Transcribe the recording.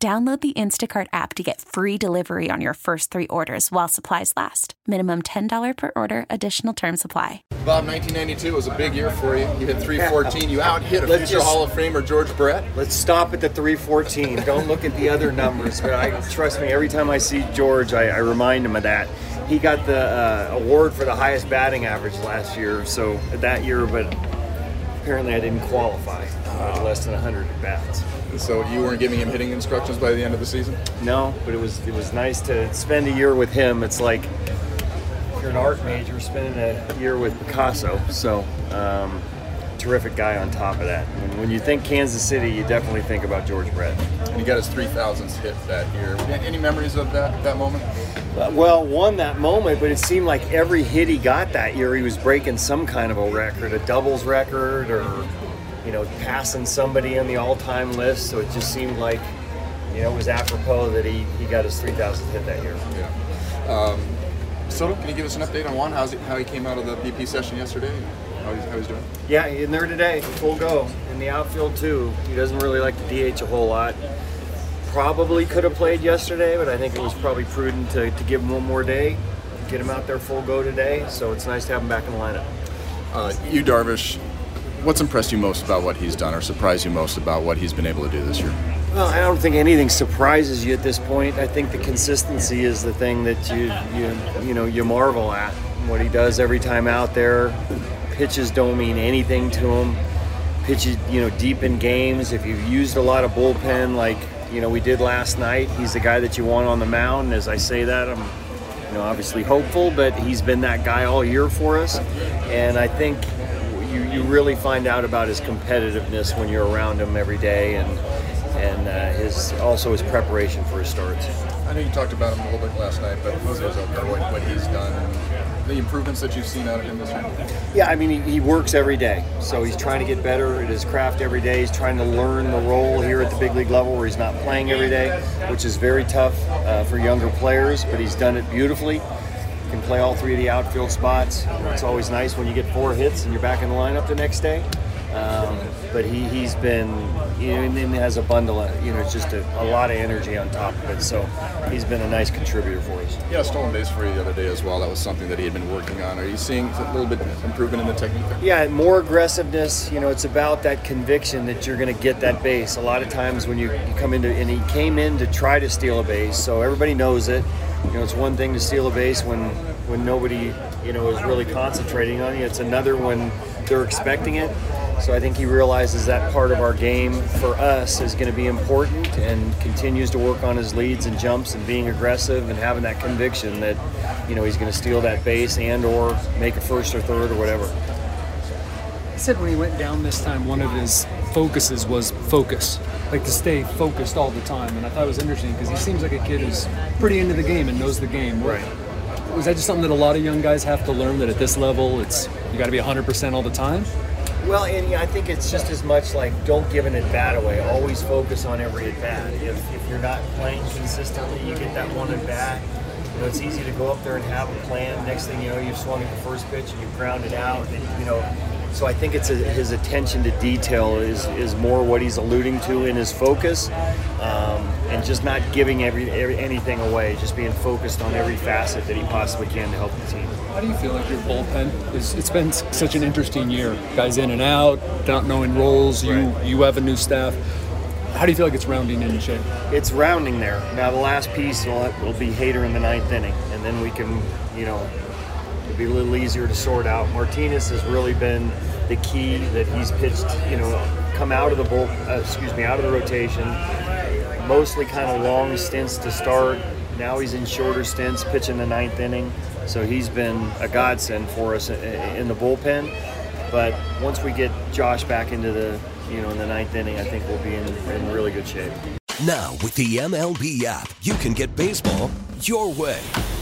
Download the Instacart app to get free delivery on your first three orders while supplies last. Minimum $10 per order, additional term supply. Bob, 1992 was a big year for you. You hit 314. You out hit a Let's future just- Hall of Famer, George Brett. Let's stop at the 314. Don't look at the other numbers. But I trust me, every time I see George, I, I remind him of that. He got the uh, award for the highest batting average last year, so that year, but apparently I didn't qualify. Had less than 100 at bats. So you weren't giving him hitting instructions by the end of the season? No, but it was it was nice to spend a year with him. It's like if you're an art major, spending a year with Picasso. So, um, terrific guy on top of that. And when you think Kansas City, you definitely think about George Brett. And he got his 3,000th hit that year. Any memories of that that moment? Well, one, that moment, but it seemed like every hit he got that year, he was breaking some kind of a record, a doubles record, or you know, passing somebody on the all-time list. So it just seemed like, you know, it was apropos that he, he got his 3,000th hit that year. Yeah. Um, Soto, can you give us an update on Juan? How's he, how he came out of the BP session yesterday? How he's, how he's doing? Yeah, in there today, full go. In the outfield too. He doesn't really like to DH a whole lot. Probably could have played yesterday, but I think it was probably prudent to, to give him one more day, get him out there full go today. So it's nice to have him back in the lineup. Uh, you, Darvish, what's impressed you most about what he's done or surprised you most about what he's been able to do this year? Well, I don't think anything surprises you at this point. I think the consistency is the thing that you you you know you marvel at. What he does every time out there, pitches don't mean anything to him. Pitches you know deep in games. If you've used a lot of bullpen like you know we did last night, he's the guy that you want on the mound. And as I say that, I'm you know obviously hopeful, but he's been that guy all year for us, and I think you, you really find out about his competitiveness when you're around him every day and and uh, his also his preparation for his starts. I know you talked about him a little bit last night, but knows out what, what he's done the improvements that you've seen out of him this year? Yeah, I mean he, he works every day, so he's trying to get better at his craft every day. He's trying to learn the role here at the big league level where he's not playing every day, which is very tough uh, for younger players. But he's done it beautifully. Can play all three of the outfield spots. It's always nice when you get four hits and you're back in the lineup the next day. Um, but he, he's been, you know, and then has a bundle of, you know, it's just a, a lot of energy on top of it. So he's been a nice contributor for us. Yeah, stolen base for you the other day as well. That was something that he had been working on. Are you seeing a little bit improvement in the technique? Yeah, more aggressiveness. You know, it's about that conviction that you're going to get that base. A lot of times when you, you come into, and he came in to try to steal a base, so everybody knows it. You know, it's one thing to steal a base when when nobody, you know, is really concentrating on you. It's another when they're expecting it. So I think he realizes that part of our game for us is going to be important and continues to work on his leads and jumps and being aggressive and having that conviction that, you know, he's going to steal that base and or make a first or third or whatever. He said when he went down this time, one of his focuses was focus, like to stay focused all the time. And I thought it was interesting because he seems like a kid who's pretty into the game and knows the game. Right. Was that just something that a lot of young guys have to learn that at this level, it's you got to be 100% all the time? Well, and I think it's just as much like don't give an at bat away. Always focus on every at bat. If, if you're not playing consistently, you get that one at bat. You know, it's easy to go up there and have a plan. Next thing you know, you've swung at the first pitch and you've grounded out. And, you know, so I think it's a, his attention to detail is is more what he's alluding to in his focus, um, and just not giving every, every anything away. Just being focused on every facet that he possibly can to help the team. How do you feel like your bullpen is? It's been such an interesting year. Guys in and out, not knowing roles. You Right. you have a new staff. How do you feel like it's rounding in shape? it's rounding there. Now the last piece will, will be Hader in the ninth inning, and then we can, you know, it'll be a little easier to sort out. Martinez has really been the key that he's pitched, you know, come out of the bull, uh, excuse me, out of the rotation, mostly kind of long stints to start. Now he's in shorter stints, pitching the ninth inning. So he's been a godsend for us in the bullpen. But once we get Josh back into the, you know, in the ninth inning, I think we'll be in, in really good shape. Now, with the MLB app, you can get baseball your way.